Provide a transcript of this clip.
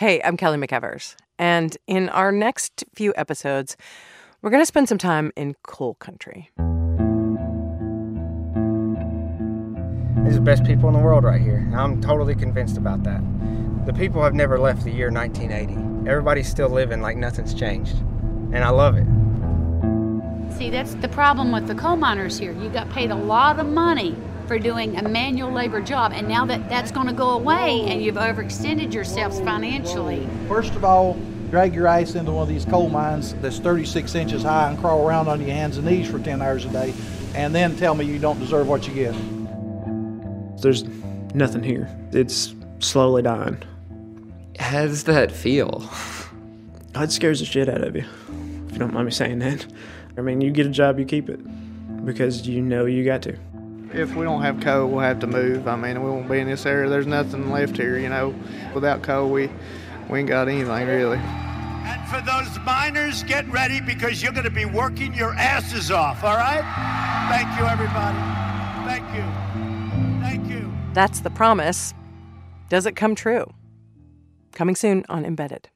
Hey, I'm Kelly McEvers. And in our next few episodes, we're going to spend some time in coal country. These are the best people in the world right here. I'm totally convinced about that. The people have never left the year 1980. Everybody's still living like nothing's changed. And I love it. See, that's the problem with the coal miners here. You got paid a lot of money for doing a manual labor job, and now that that's going to go away and you've overextended yourselves financially. First of all, drag your ass into one of these coal mines that's 36 inches high and crawl around on your hands and knees for 10 hours a day, and then tell me you don't deserve what you get. There's nothing here. It's slowly dying. How does that feel? It scares the shit out of you, if you don't mind me saying that. I mean, you get a job, you keep it because you know you got to. If we don't have coal, we'll have to move. I mean, we won't be in this area. There's nothing left here, you know. Without coal, we, we ain't got anything really. And for those miners, get ready because you're going to be working your asses off, all right? Thank you, everybody. Thank you. Thank you. That's the promise. Does it come true? Coming soon on Embedded.